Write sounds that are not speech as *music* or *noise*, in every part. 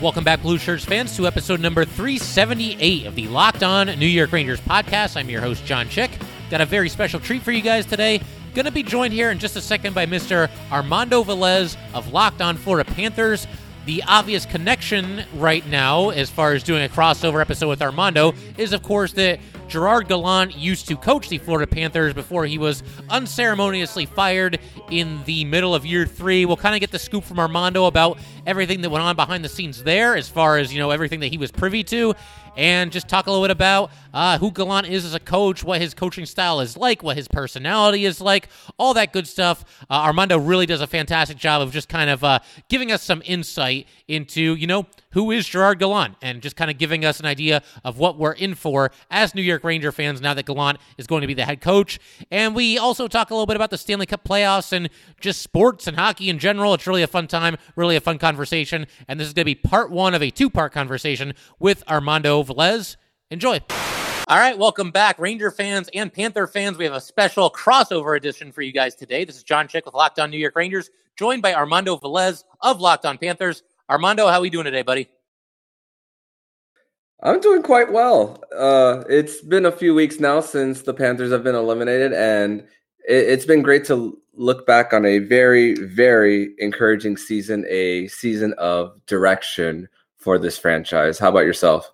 Welcome back, Blue Shirts fans, to episode number 378 of the Locked On New York Rangers podcast. I'm your host, John Chick. Got a very special treat for you guys today. Going to be joined here in just a second by Mr. Armando Velez of Locked On Florida Panthers. The obvious connection right now, as far as doing a crossover episode with Armando, is of course that Gerard Gallant used to coach the Florida Panthers before he was unceremoniously fired in the middle of year three. We'll kind of get the scoop from Armando about everything that went on behind the scenes there, as far as, you know, everything that he was privy to and just talk a little bit about uh, who Gallant is as a coach, what his coaching style is like, what his personality is like, all that good stuff. Uh, Armando really does a fantastic job of just kind of uh, giving us some insight into, you know, who is Gerard Gallant and just kind of giving us an idea of what we're in for as New York Ranger fans now that Gallant is going to be the head coach. And we also talk a little bit about the Stanley Cup playoffs and just sports and hockey in general. It's really a fun time, really a fun conversation. Conversation, and this is going to be part one of a two part conversation with Armando Velez. Enjoy. All right, welcome back, Ranger fans and Panther fans. We have a special crossover edition for you guys today. This is John Chick with Locked On New York Rangers, joined by Armando Velez of Locked On Panthers. Armando, how are we doing today, buddy? I'm doing quite well. Uh, it's been a few weeks now since the Panthers have been eliminated, and it, it's been great to look back on a very, very encouraging season, a season of direction for this franchise. How about yourself?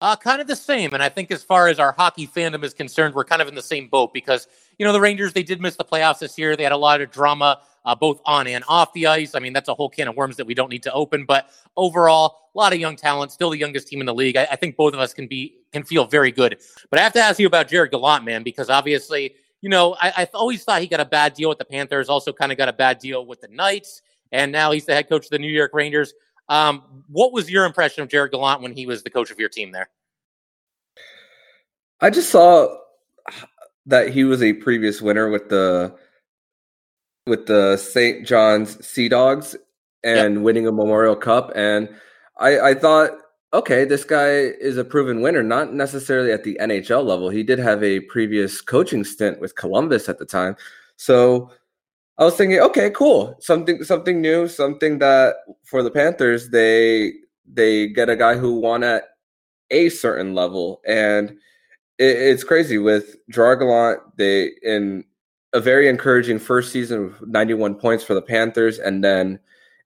Uh, kind of the same. And I think as far as our hockey fandom is concerned, we're kind of in the same boat because, you know, the Rangers, they did miss the playoffs this year. They had a lot of drama uh, both on and off the ice. I mean, that's a whole can of worms that we don't need to open. But overall, a lot of young talent, still the youngest team in the league. I, I think both of us can be can feel very good. But I have to ask you about Gerard Gallant, man, because obviously, you know, I, I always thought he got a bad deal with the Panthers. Also, kind of got a bad deal with the Knights, and now he's the head coach of the New York Rangers. Um, what was your impression of Gerard Gallant when he was the coach of your team there? I just saw that he was a previous winner with the with the St. John's Sea Dogs and yep. winning a Memorial Cup. And I, I thought, okay, this guy is a proven winner, not necessarily at the NHL level. He did have a previous coaching stint with Columbus at the time. So I was thinking, okay, cool. Something something new, something that for the Panthers, they they get a guy who won at a certain level. And it, it's crazy with Gerard Gallant, they in a very encouraging first season of 91 points for the Panthers. And then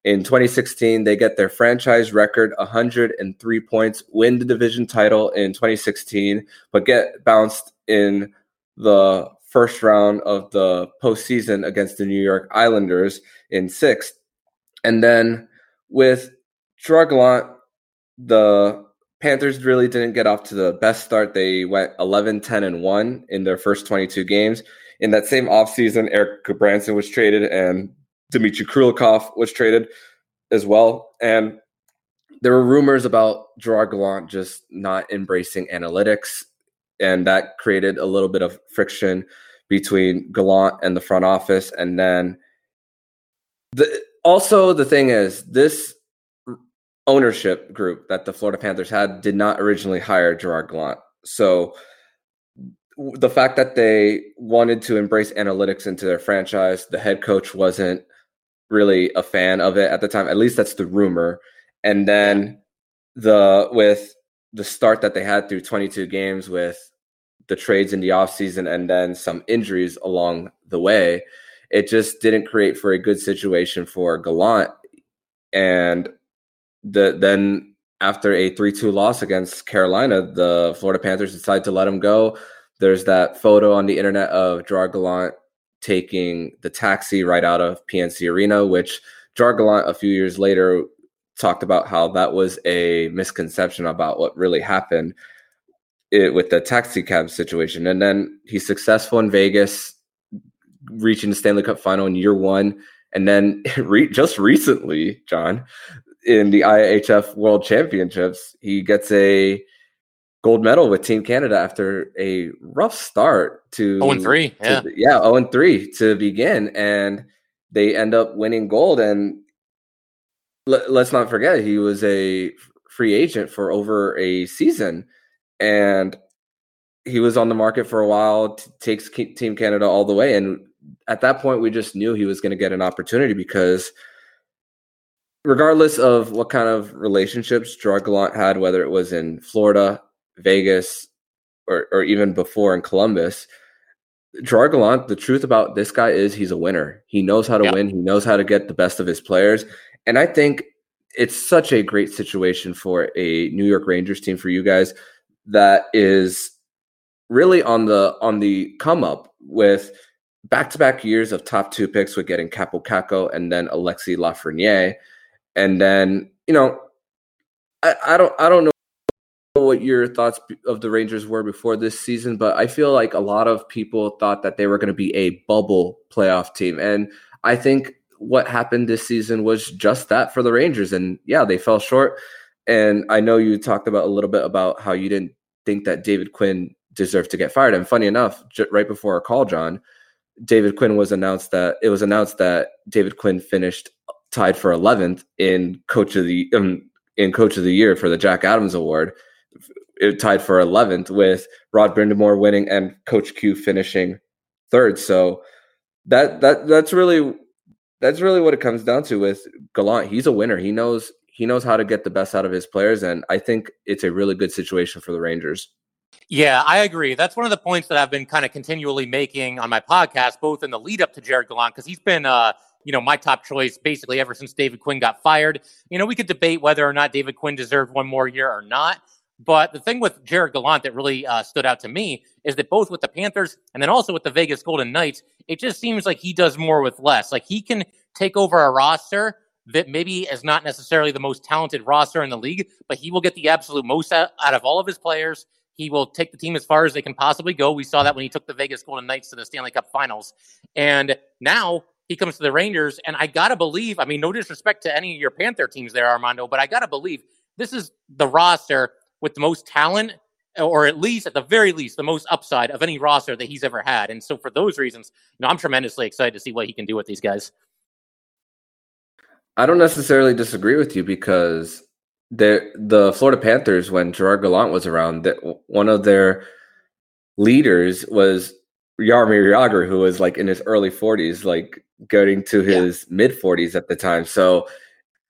in 2016, they get their franchise record 103 points, win the division title in 2016, but get bounced in the first round of the postseason against the New York Islanders in sixth. And then with Gallant, the Panthers really didn't get off to the best start. They went 11, 10, and 1 in their first 22 games. In that same offseason, Erik Gudbranson was traded and Dmitry Kulikov was traded as well. And there were rumors about Gerard Gallant just not embracing analytics, and that created a little bit of friction between Gallant and the front office. And then the also the thing is this ownership group that the Florida Panthers had did not originally hire Gerard Gallant. So the fact that they wanted to embrace analytics into their franchise, the head coach wasn't really a fan of it at the time. At least that's the rumor. And then the with the start that they had through 22 games with the trades in the offseason and then some injuries along the way, it just didn't create for a good situation for Gallant. And the then after a 3-2 loss against Carolina, the Florida Panthers decided to let him go there's that photo on the internet of Gerard Gallant taking the taxi right out of PNC Arena, which Gerard Gallant a few years later talked about how that was a misconception about what really happened it, with the taxi cab situation. And then he's successful in Vegas, reaching the Stanley Cup final in year one. And then *laughs* re- just recently, John, in the IIHF World Championships, he gets a gold medal with Team Canada after a rough start to 0 3. Yeah. To, yeah, 0 3 to begin. And they end up winning gold. And let, let's not forget, he was a free agent for over a season. And he was on the market for a while, t- takes Team Canada all the way. And at that point, we just knew he was going to get an opportunity because regardless of what kind of relationships Gerard Gallant had, whether it was in Florida, Vegas, or, or even before in Columbus, Gerard Gallant, the truth about this guy is he's a winner. He knows how to yeah. win. He knows how to get the best of his players. And I think it's such a great situation for a New York Rangers team for you guys that is really on the on the come up with back to back years of top two picks with getting Kaapo Kakko and then Alexis Lafreniere. And then, you know, I, I don't I don't know what your thoughts of the Rangers were before this season, but I feel like a lot of people thought that they were going to be a bubble playoff team. And I think what happened this season was just that for the Rangers. And yeah, they fell short. And I know you talked about a little bit about how you didn't think that David Quinn deserved to get fired. And funny enough, right before our call, John, David Quinn was announced that it was announced that David Quinn finished tied for 11th in coach of the um, in coach of the year for the Jack Adams Award. It tied for 11th with Rod Brind'Amour winning and Coach Q finishing third. So that that that's really that's really what it comes down to with Gallant. He's a winner. He knows he knows how to get the best out of his players, and I think it's a really good situation for the Rangers. Yeah, I agree. That's one of the points that I've been kind of continually making on my podcast, both in the lead up to Gerard Gallant, because he's been, uh, you know, my top choice basically ever since David Quinn got fired. You know, we could debate whether or not David Quinn deserved one more year or not. But the thing with Gerard Gallant that really uh, stood out to me is that both with the Panthers and then also with the Vegas Golden Knights, it just seems like he does more with less. Like he can take over a roster that maybe is not necessarily the most talented roster in the league, but he will get the absolute most out, out of all of his players. He will take the team as far as they can possibly go. We saw that when he took the Vegas Golden Knights to the Stanley Cup Finals. And now he comes to the Rangers. And I got to believe, I mean, no disrespect to any of your Panther teams there, Armando, but I got to believe this is the roster with the most talent, or at least at the very least, the most upside of any roster that he's ever had. And so for those reasons, you know, I'm tremendously excited to see what he can do with these guys. I don't necessarily disagree with you because the the Florida Panthers, when Gerard Gallant was around, that one of their leaders was Jaromir Jagr, who was like in his early 40s, like getting to his yeah. mid 40s at the time. So,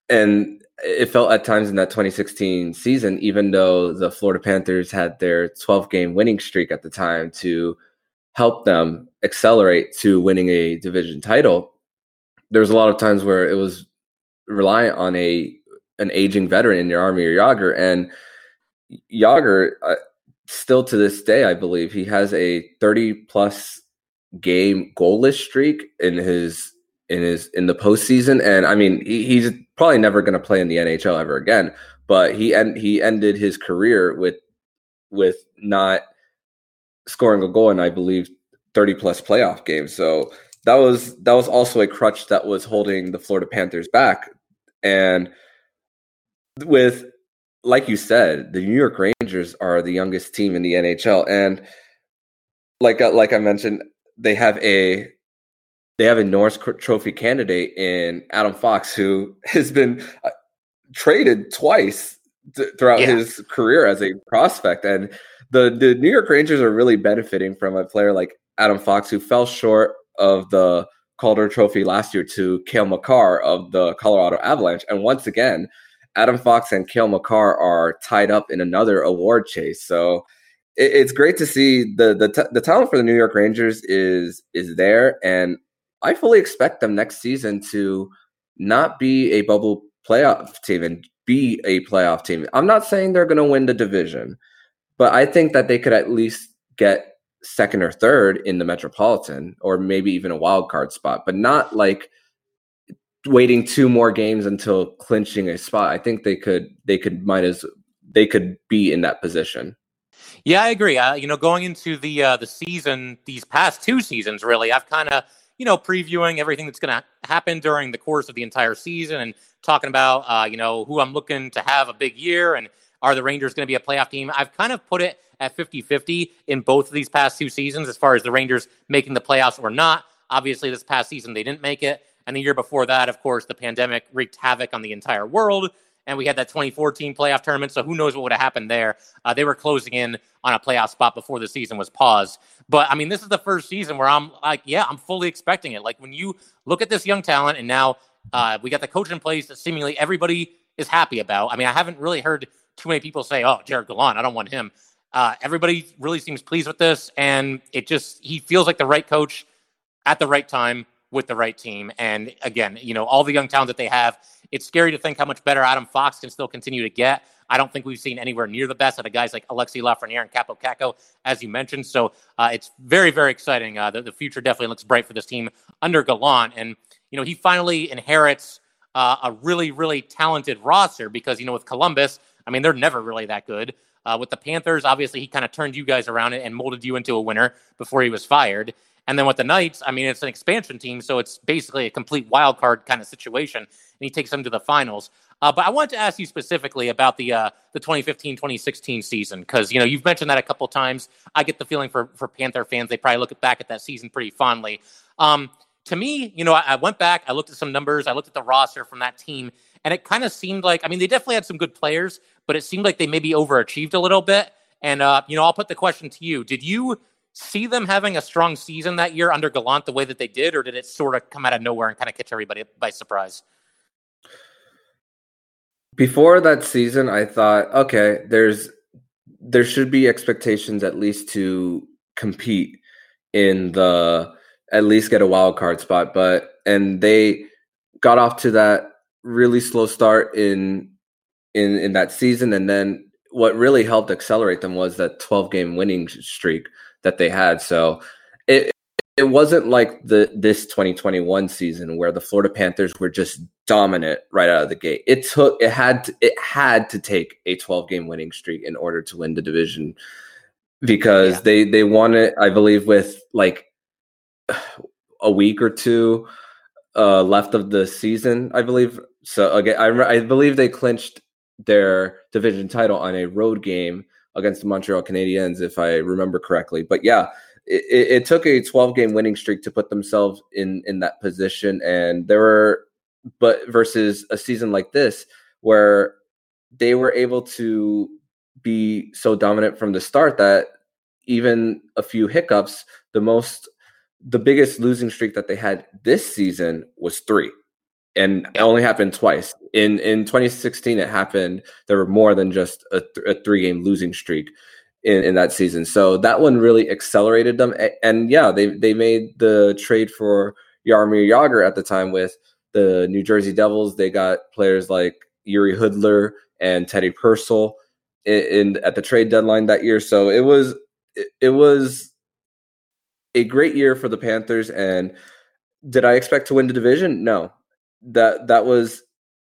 and it felt at times in that 2016 season, even though the Florida Panthers had their 12 game winning streak at the time to help them accelerate to winning a division title, there was a lot of times where it was reliant on a an aging veteran in Jaromir Jagr. and Jagr, uh, still to this day, I believe he has a 30 plus game goalless streak in his in his in the postseason, and I mean he, he's probably never going to play in the NHL ever again. But he and he ended his career with with not scoring a goal in I believe 30 plus playoff games. So that was that was also a crutch that was holding the Florida Panthers back. And with like you said, the New York Rangers are the youngest team in the NHL, and like like I mentioned, they have a they have a Norris Trophy candidate in Adam Fox, who *laughs* has been uh, traded twice th- throughout yeah. his career as a prospect, and the the New York Rangers are really benefiting from a player like Adam Fox, who fell short of the Calder Trophy last year to Cale Makar of the Colorado Avalanche, and once again Adam Fox and Cale Makar are tied up in another award chase. So it, it's great to see the the t- the talent for the New York Rangers is is there, and I fully expect them next season to not be a bubble playoff team and be a playoff team. I'm not saying they're going to win the division, but I think that they could at least get second or third in the Metropolitan, or maybe even a wild card spot, but not like waiting two more games until clinching a spot. I think they could they could might as they could be in that position. Yeah, I agree. Uh, you know, going into the uh, the season, these past two seasons, really, I've kind of you know, previewing everything that's going to happen during the course of the entire season and talking about, uh, you know, who I'm looking to have a big year and are the Rangers going to be a playoff team. I've kind of put it at 50 50 in both of these past two seasons as far as the Rangers making the playoffs or not. Obviously, this past season, they didn't make it. And the year before that, of course, the pandemic wreaked havoc on the entire world. And we had that 2014 playoff tournament. So who knows what would have happened there? Uh, they were closing in on a playoff spot before the season was paused. But I mean, this is the first season where I'm like, yeah, I'm fully expecting it. Like when you look at this young talent, and now uh, we got the coach in place that seemingly everybody is happy about. I mean, I haven't really heard too many people say, "Oh, Gerard Gallant, I don't want him." Uh, everybody really seems pleased with this, and it just he feels like the right coach at the right time with the right team. And again, you know, all the young talent that they have, it's scary to think how much better Adam Fox can still continue to get. I don't think we've seen anywhere near the best out of guys like Alexis Lafreniere and Kaapo Kakko, as you mentioned. So uh, it's very, very exciting. Uh, the, the, future definitely looks bright for this team under Gallant. And, you know, he finally inherits uh, a really, really talented roster because, you know, with Columbus, I mean, they're never really that good. Uh, with the Panthers, obviously, he kind of turned you guys around and molded you into a winner before he was fired. And then with the Knights, I mean, it's an expansion team, so it's basically a complete wild card kind of situation, and he takes them to the finals. Uh, but I wanted to ask you specifically about the uh, the 2015-2016 season because you know you've mentioned that a couple times. I get the feeling for for Panther fans they probably look back at that season pretty fondly. Um, to me, you know, I, I went back, I looked at some numbers, I looked at the roster from that team, and it kind of seemed like I mean they definitely had some good players, but it seemed like they maybe overachieved a little bit. And uh, you know, I'll put the question to you: Did you see them having a strong season that year under Gallant the way that they did, or did it sort of come out of nowhere and kind of catch everybody by surprise? Before that season, I thought, okay, there's there should be expectations at least to compete in the at least get a wild card spot, but and they got off to that really slow start in in in that season and then what really helped accelerate them was that 12 game winning streak that they had. So it it wasn't like the this 2021 season where the Florida Panthers were just dominant right out of the gate. It took it had to, it had to take a 12 game winning streak in order to win the division because yeah. they they won it I believe with like *sighs* a week or two uh, left of the season, I believe. So again, I, I believe they clinched their division title on a road game against the Montreal Canadiens, if I remember correctly. But yeah, it, it, took a 12 game winning streak to put themselves in in that position, and there were, but versus a season like this where they were able to be so dominant from the start that even a few hiccups, the most, the biggest losing streak that they had this season was three and it only happened twice. In in 2016, it happened. There were more than just a, th- a three game losing streak in, in that season. So that one really accelerated them. And yeah, they they made the trade for Jaromir Jagr at the time with the New Jersey Devils. They got players like Jiri Hudler and Teddy Purcell in, in at the trade deadline that year. So it was it, it was a great year for the Panthers. And did I expect to win the division? No, that that was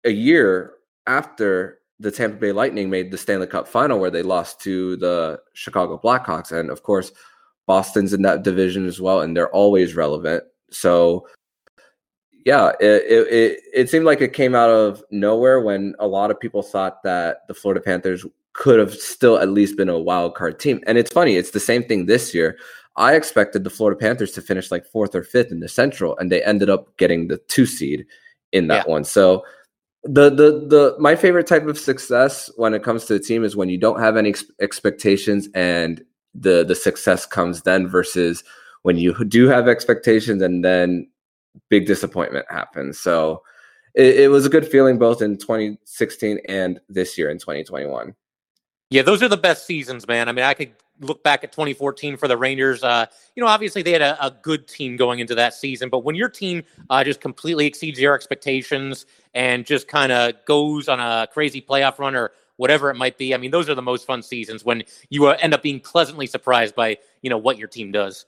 a year after the Tampa Bay Lightning made the Stanley Cup final where they lost to the Chicago Blackhawks. And of course, Boston's in that division as well, and they're always relevant. So yeah, it, it, it seemed like it came out of nowhere when a lot of people thought that the Florida Panthers could have still at least been a wild card team. And it's funny, it's the same thing this year. I expected the Florida Panthers to finish like fourth or fifth in the Central, and they ended up getting the two seed in that yeah. one. So the the the my favorite type of success when it comes to the team is when you don't have any ex- expectations and the the success comes then versus when you do have expectations and then big disappointment happens. So it, it was a good feeling both in 2016 and this year in 2021. Yeah, those are the best seasons, man. I mean, I could look back at 2014 for the Rangers, uh, you know, obviously they had a, a, good team going into that season, but when your team uh, just completely exceeds your expectations and just kind of goes on a crazy playoff run or whatever it might be, I mean, those are the most fun seasons when you uh, end up being pleasantly surprised by, you know, what your team does.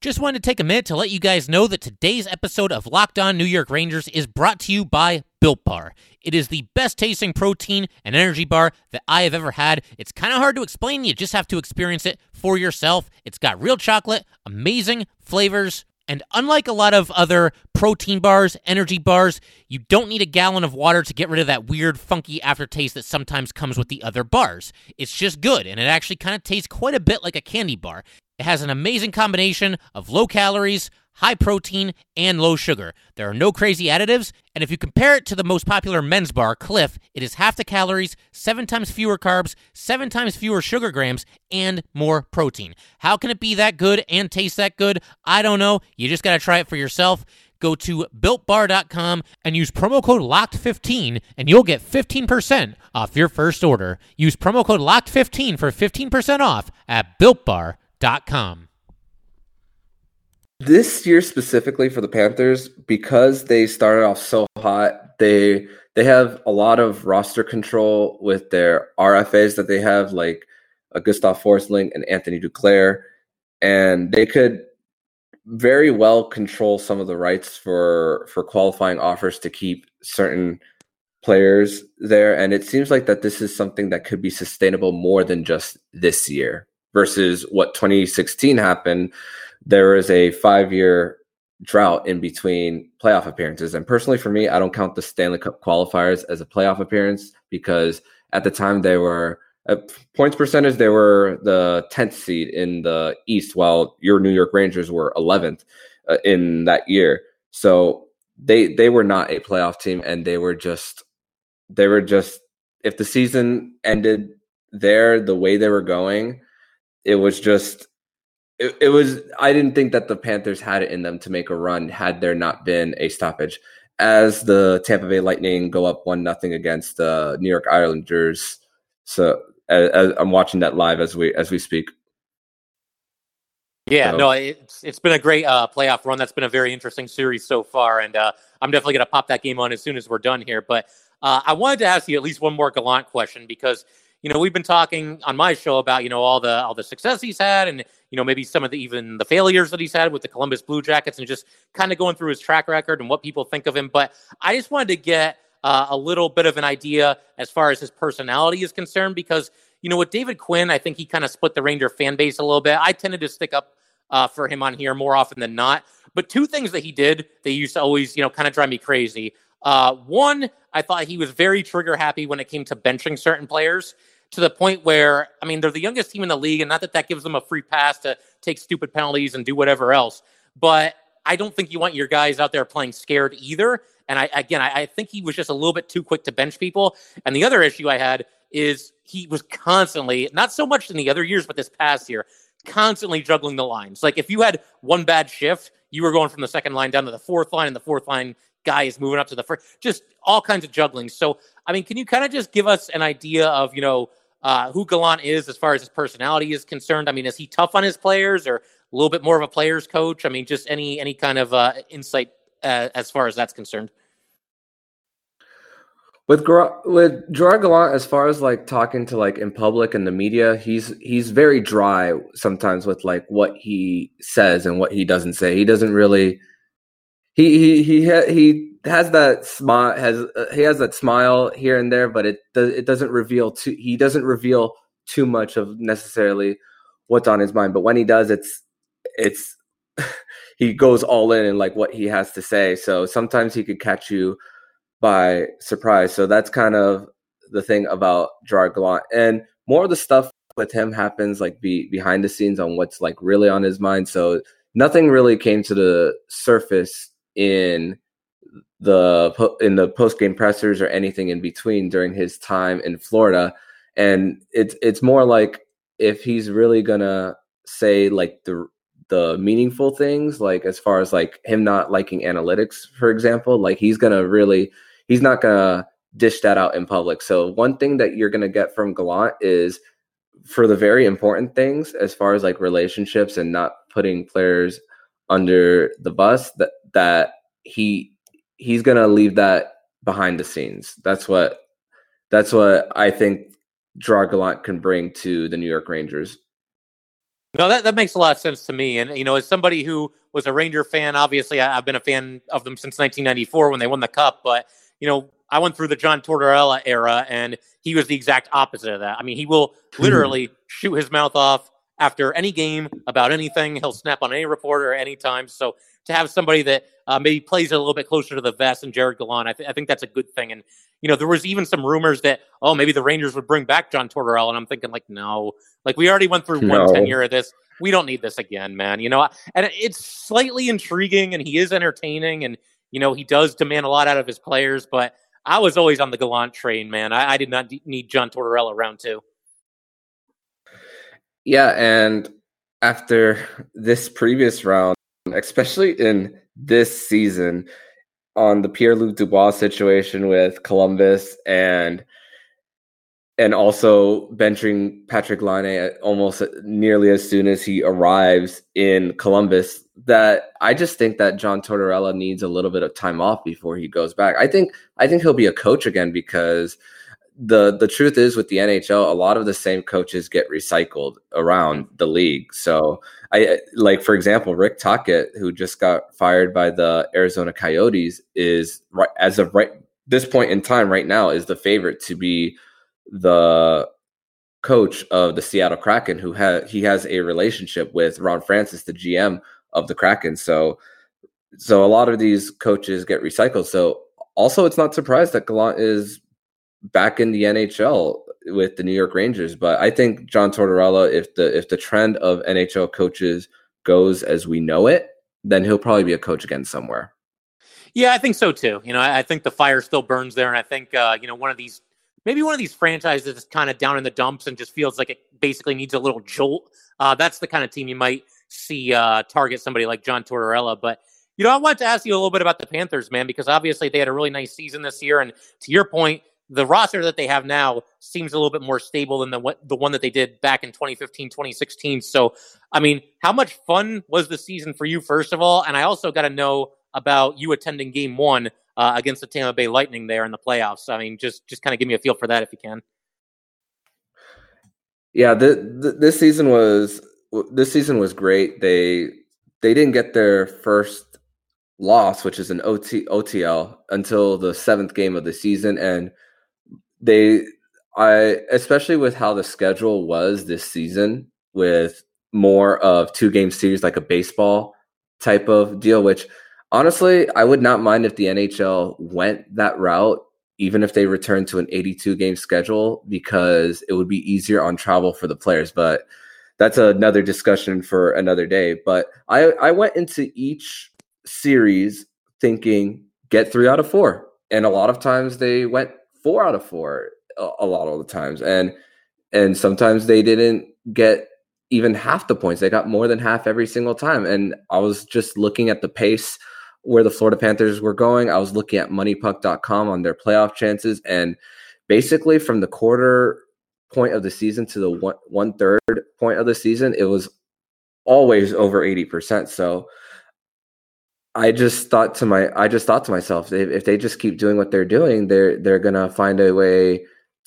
Just wanted to take a minute to let you guys know that today's episode of Locked On New York Rangers is brought to you by Built Bar. It is the best tasting protein and energy bar that I have ever had. It's kind of hard to explain. You just have to experience it for yourself. It's got real chocolate, amazing flavors, And unlike a lot of other protein bars, energy bars, you don't need a gallon of water to get rid of that weird, funky aftertaste that sometimes comes with the other bars. It's just good, and it actually kind of tastes quite a bit like a candy bar. It has an amazing combination of low calories, high protein, and low sugar. There are no crazy additives, and if you compare it to the most popular men's bar, Clif, it is half the calories, seven times fewer carbs, seven times fewer sugar grams, and more protein. How can it be that good and taste that good? I don't know. You just got to try it for yourself. Go to builtbar.com and use promo code LOCKED15 and you'll get 15% off your first order. Use promo code LOCKED15 for 15% off at builtbar.com. This year specifically for the Panthers, because they started off so hot, they they have a lot of roster control with their RFAs that they have, like uh, Gustav Forsling and Anthony Duclair, and they could very well control some of the rights for for qualifying offers to keep certain players there and it seems like that this is something that could be sustainable more than just this year versus what 2016 happened there is a five year drought in between playoff appearances. And personally, for me, I don't count the Stanley Cup qualifiers as a playoff appearance because at the time they were at points percentage, they were the 10th seed in the East, while your New York Rangers were 11th uh, in that year. So they they were not a playoff team, and they were just they were just if the season ended there the way they were going, it was just it, it was I didn't think that the Panthers had it in them to make a run had there not been a stoppage. As the Tampa Bay Lightning go up one nothing against the New York Islanders, so as, as I'm watching that live as we as we speak. Yeah, so. no, it's it's been a great uh, playoff run. That's been a very interesting series so far, and uh, I'm definitely going to pop that game on as soon as we're done here. But uh, I wanted to ask you at least one more Gallant question because you know we've been talking on my show about you know all the all the success he's had and you know, maybe some of the even the failures that he's had with the Columbus Blue Jackets and just kind of going through his track record and what people think of him. But I just wanted to get uh, a little bit of an idea as far as his personality is concerned because, you know, with David Quinn, I think he kind of split the Ranger fan base a little bit. I tended to stick up uh, for him on here more often than not. But two things that he did, they used to always, you know, kind of drive me crazy. Uh, one, I thought he was very trigger happy when it came to benching certain players to the point where, I mean, they're the youngest team in the league, and not that that gives them a free pass to take stupid penalties and do whatever else, but I don't think you want your guys out there playing scared either. And I, again, I, I think he was just a little bit too quick to bench people. And the other issue I had is he was constantly, not so much in the other years, but this past year, constantly juggling the lines. Like if you had one bad shift, you were going from the second line down to the fourth line, and the fourth line guy is moving up to the first. Just all kinds of juggling. So, I mean, can you kind of just give us an idea of you know uh, who Gallant is as far as his personality is concerned. I mean, is he tough on his players or a little bit more of a players coach? I mean, just any any kind of uh, insight uh, as far as that's concerned. With with Gerard Gallant, as far as like talking to like in public and the media, he's he's very dry sometimes with like what he says and what he doesn't say. He doesn't really he he he he has that smile has uh, he has that smile here and there, but it does it doesn't reveal too he doesn't reveal too much of necessarily what's on his mind. But when he does, it's it's *laughs* he goes all in and like what he has to say. So sometimes he could catch you by surprise. So that's kind of the thing about Gerard Gallant. And more of the stuff with him happens like be behind the scenes on what's like really on his mind. So nothing really came to the surface in the in the post game pressers or anything in between during his time in Florida, and it's it's more like if he's really gonna say like the the meaningful things, like as far as like him not liking analytics, for example, like he's gonna really he's not gonna dish that out in public. So one thing that you're gonna get from Gallant is for the very important things as far as like relationships and not putting players under the bus that that he he's gonna leave that behind the scenes. That's what that's what I think Gerard Gallant can bring to the New York Rangers. No, that, that makes a lot of sense to me. And, you know, as somebody who was a Ranger fan, obviously I, have been a fan of them since 1994 when they won the Cup. But, you know, I went through the John Tortorella era and he was the exact opposite of that. I mean, he will *laughs* literally shoot his mouth off after any game about anything. He'll snap on any reporter at any time. So to have somebody that uh, maybe plays a little bit closer to the vest and Gerard Gallant, I, th- I, think that's a good thing. And you know, there was even some rumors that oh, maybe the Rangers would bring back John Tortorella, and I'm thinking like, no, like we already went through no. one tenure of this. We don't need this again, man. You know, and it's slightly intriguing, and he is entertaining, and you know, he does demand a lot out of his players. But I was always on the Gallant train, man. I, I did not need John Tortorella around too. Yeah, and after this previous round, especially in this season, on the Pierre Luc Dubois situation with Columbus and and also benching Patrik Laine almost nearly as soon as he arrives in Columbus. That I just think that John Tortorella needs a little bit of time off before he goes back. I think I think he'll be a coach again because the the truth is with the NHL, a lot of the same coaches get recycled around the league. So I like, for example, Rick Tocchet, who just got fired by the Arizona Coyotes, is right as of right this point in time, right now, is the favorite to be the coach of the Seattle Kraken, who has he has a relationship with Ron Francis, the GM of the Kraken. So, so a lot of these coaches get recycled. So, also, it's not surprised that Gallant is back in the NHL with the New York Rangers. But I think John Tortorella, if the if the trend of NHL coaches goes as we know it, then he'll probably be a coach again somewhere. Yeah, I think so too. You know, I, I think the fire still burns there, and I think uh, you know one of these maybe one of these franchises is kind of down in the dumps and just feels like it basically needs a little jolt. Uh, that's the kind of team you might see uh, target somebody like John Tortorella. But you know, I wanted to ask you a little bit about the Panthers, man, because obviously they had a really nice season this year, and to your point, the roster that they have now seems a little bit more stable than the the one that they did back in 2015 2016 so i mean how much fun was the season for you first of all? And i also got to know about you attending game one uh, against the tampa bay lightning there in the playoffs. I mean just just kind of give me a feel for that if you can. Yeah the, the, this season was this season was great. They they didn't get their first loss which is an OT, otl until the seventh game of the season. And they I especially with how the schedule was this season with more of two game series like a baseball type of deal which honestly I would not mind if the NHL went that route even if they return to an 82 game schedule because it would be easier on travel for the players but that's another discussion for another day but I I went into each series thinking get 3 out of 4 and a lot of times they went four out of four a, a lot of the times, and and sometimes they didn't get even half the points. They got more than half every single time. And I was just looking at the pace where the Florida Panthers were going. I was looking at moneypuck.com on their playoff chances. And basically, from the quarter point of the season to the one, one third point of the season, it was always over 80%. So I just thought to my I just thought to myself if, if they just keep doing what they're doing, they're they're gonna find a way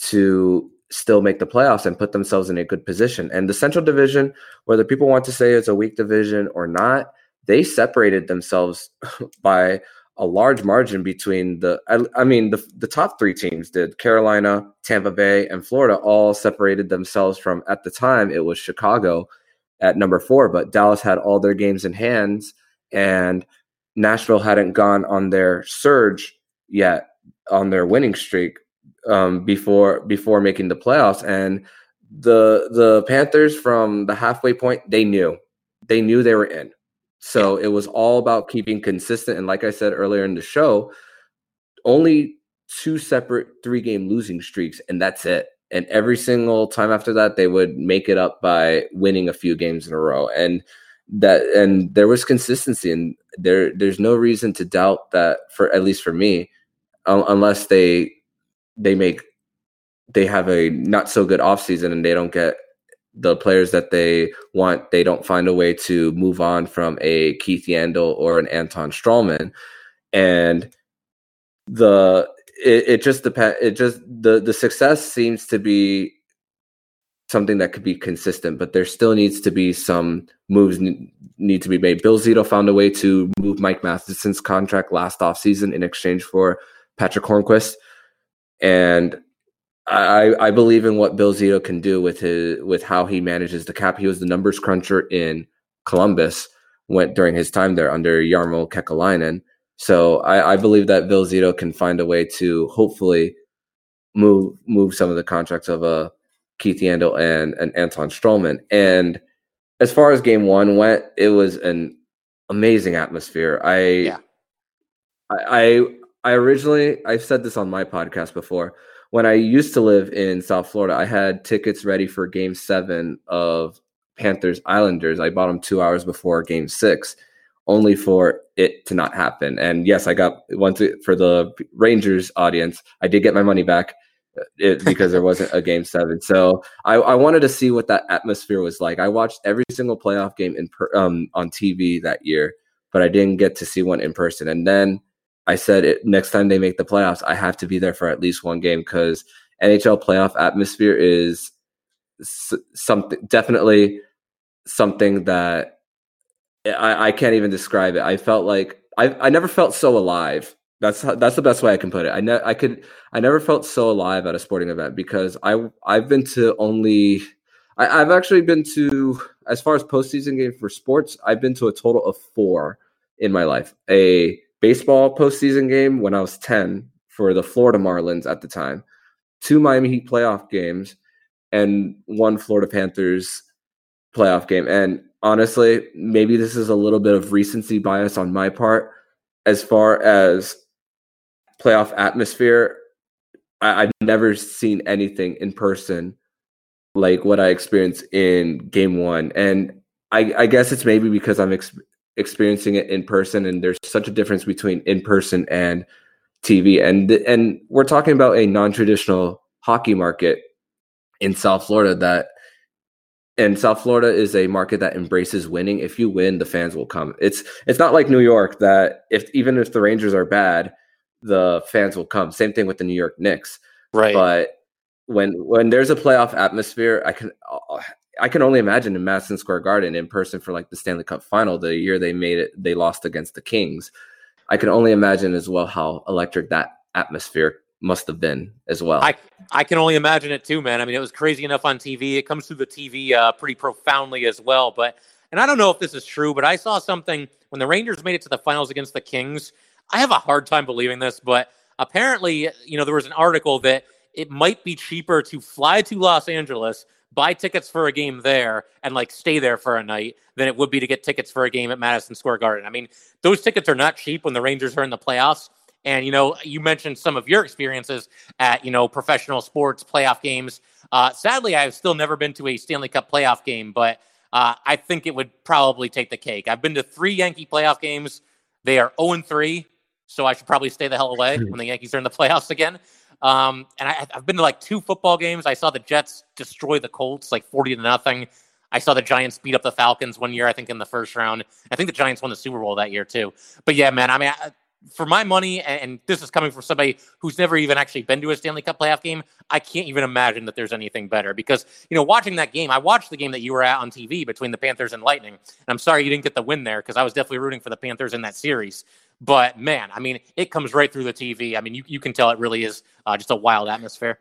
to still make the playoffs and put themselves in a good position. And the Central Division, whether people want to say it's a weak division or not, they separated themselves *laughs* by a large margin between the I, I, mean the the top 3 teams did Carolina, Tampa Bay and Florida all separated themselves from at the time it was Chicago at number 4, but Dallas had all their games in hands and Nashville hadn't gone on their surge yet on their winning streak um, before before making the playoffs, and the the Panthers from the halfway point they knew they knew they were in. So it was all about keeping consistent. And like I said earlier in the show, only two separate three game losing streaks, and that's it. And every single time after that, they would make it up by winning a few games in a row. And that and there was consistency and there there's no reason to doubt that for at least for me um, unless they they make they have a not so good offseason and they don't get the players that they want they don't find a way to move on from a Keith Yandle or an Anton Stralman and the it, it just depends it just the the success seems to be something that could be consistent, but there still needs to be some moves need to be made. Bill Zito found a way to move Mike Matheson's contract last offseason in exchange for Patric Hornqvist. And I, I believe in what Bill Zito can do with his with how he manages the cap. He was the numbers cruncher in Columbus went during his time there under Jarmo Kekalainen. So I, I believe that Bill Zito can find a way to hopefully move move some of the contracts of uh, Keith Yandle and, and Anton Stralman. And as far as game one went, it was an amazing atmosphere. I yeah. I, I I originally I've said this on my podcast before. When I used to live in South Florida, I had tickets ready for game seven of Panthers Islanders. I bought them two hours before game six, only for it to not happen. And yes, I got one for the Rangers audience. I did get my money back it, because there wasn't a game seven. So I, I, wanted to see what that atmosphere was like. I watched every single playoff game in per, um, on TV that year, but I didn't get to see one in person. And then I said, it, next time they make the playoffs, I have to be there for at least one game because NHL playoff atmosphere is something definitely something that I, I can't even describe it. I felt like I, I never felt so alive. That's that's the best way I can put it. I ne- I could I never felt so alive at a sporting event because I I've been to only I, have actually been to as far as postseason games for sports. I've been to a total of four in my life. A baseball postseason game when I was ten for the Florida Marlins at the time, two Miami Heat playoff games, and one Florida Panthers playoff game. And honestly, maybe this is a little bit of recency bias on my part as far as playoff atmosphere. I, have never seen anything in person like what I experienced in game one. And I, I guess it's maybe because I'm ex- experiencing it in person and there's such a difference between in person and TV. And, and we're talking about a non traditional hockey market in South Florida that and South Florida is a market that embraces winning. If you win, the fans will come. It's it's not like New York that if even if the Rangers are bad, the fans will come. Same thing with the New York Knicks. Right. But when when there's a playoff atmosphere, I can I can only imagine in Madison Square Garden in person for like the Stanley Cup final, the year they made it, they lost against the Kings. I can only imagine as well how electric that atmosphere must have been as well. I I can only imagine it too, man. I mean, it was crazy enough on TV. It comes through the TV uh, pretty profoundly as well. But and I don't know if this is true, but I saw something when the Rangers made it to the finals against the Kings. I have a hard time believing this, but apparently, you know, there was an article that it might be cheaper to fly to Los Angeles, buy tickets for a game there, and like stay there for a night than it would be to get tickets for a game at Madison Square Garden. I mean, those tickets are not cheap when the Rangers are in the playoffs. And you know, you mentioned some of your experiences at you know professional sports playoff games. Uh, sadly, I've still never been to a Stanley Cup playoff game, but uh, I think it would probably take the cake. I've been to three Yankee playoff games. They are 0 3, so I should probably stay the hell away when the *laughs* Yankees are in the playoffs again. Um, and I, have been to like two football games. I saw the Jets destroy the Colts like 40 to nothing. I saw the Giants beat up the Falcons one year, I think, in the first round. I think the Giants won the Super Bowl that year, too. But yeah, man, I mean, I, for my money, and this is coming from somebody who's never even actually been to a Stanley Cup playoff game, I can't even imagine that there's anything better. Because, you know, watching that game, I watched the game that you were at on TV between the Panthers and Lightning. And I'm sorry you didn't get the win there because I was definitely rooting for the Panthers in that series. But man, I mean, it comes right through the TV. I mean, you, you can tell it really is uh, just a wild atmosphere.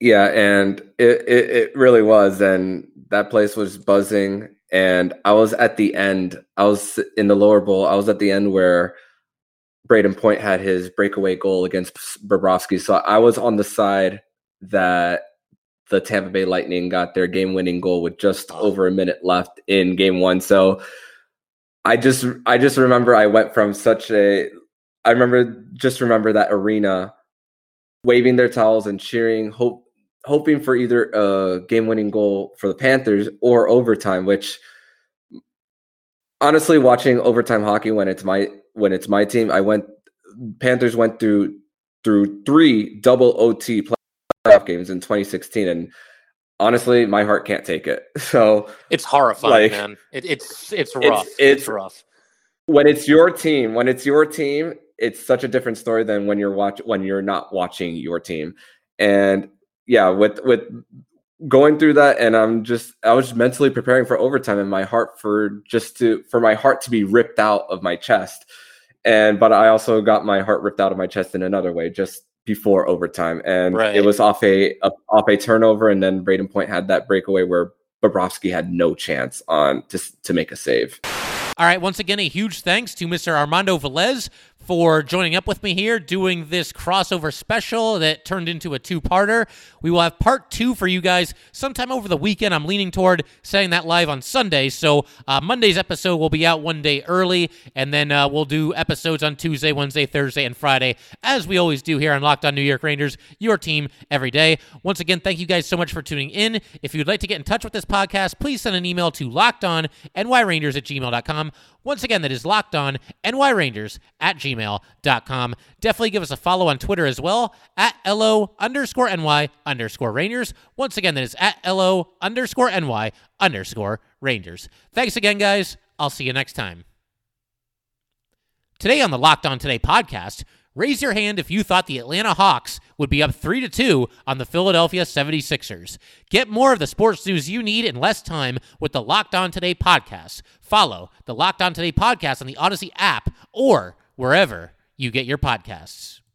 Yeah, and it, it, it really was. And that place was buzzing and I was at the end. I was in the lower bowl. I was at the end where Brayden Point had his breakaway goal against Bobrovsky. So I was on the side that the Tampa Bay Lightning got their game-winning goal with just over a minute left in game 1. So I just I just remember I went from such a I remember just remember that arena waving their towels and cheering hope hoping for either a game-winning goal for the Panthers or overtime. Which honestly, watching overtime hockey when it's my when it's my team, I went Panthers went through through three double OT playoff games in 2016, and honestly, my heart can't take it. *laughs* So it's horrifying, like, man. It, it's it's rough. It's, it's, it's rough. When it's your team, when it's your team, it's such a different story than when you're watch when you're not watching your team. And yeah, with with going through that and I'm just I was mentally preparing for overtime and my heart for just to for my heart to be ripped out of my chest. And but I also got my heart ripped out of my chest in another way, just before overtime, and Right. it was off a, a off a turnover, and then Brayden Point had that breakaway where Bobrovsky had no chance on to to make a save. All right, once again, a huge thanks to Mr. Armando Velez for joining up with me here doing this crossover special that turned into a two parter. We will have part two for you guys sometime over the weekend. I'm leaning toward setting that live on Sunday. So uh, Monday's episode will be out one day early, and then uh, we'll do episodes on Tuesday, Wednesday, Thursday, and Friday, as we always do here on Locked On New York Rangers, your team every day. Once again, thank you guys so much for tuning in. If you'd like to get in touch with this podcast, please send an email to lockedonnyrangers at gmail.com. Once again, that is locked on nyrangers at gmail.com. Definitely give us a follow on Twitter as well at LO underscore NY underscore Rangers. Once again, that is at LO underscore NY underscore Rangers. Thanks again, guys. I'll see you next time. Today on the Locked On Today podcast, raise your hand if you thought the Atlanta Hawks would be up 3 to 2 on the Philadelphia 76ers. Get more of the sports news you need in less time with the Locked On Today podcast. Follow the Locked On Today podcast on the Odyssey app or wherever you get your podcasts.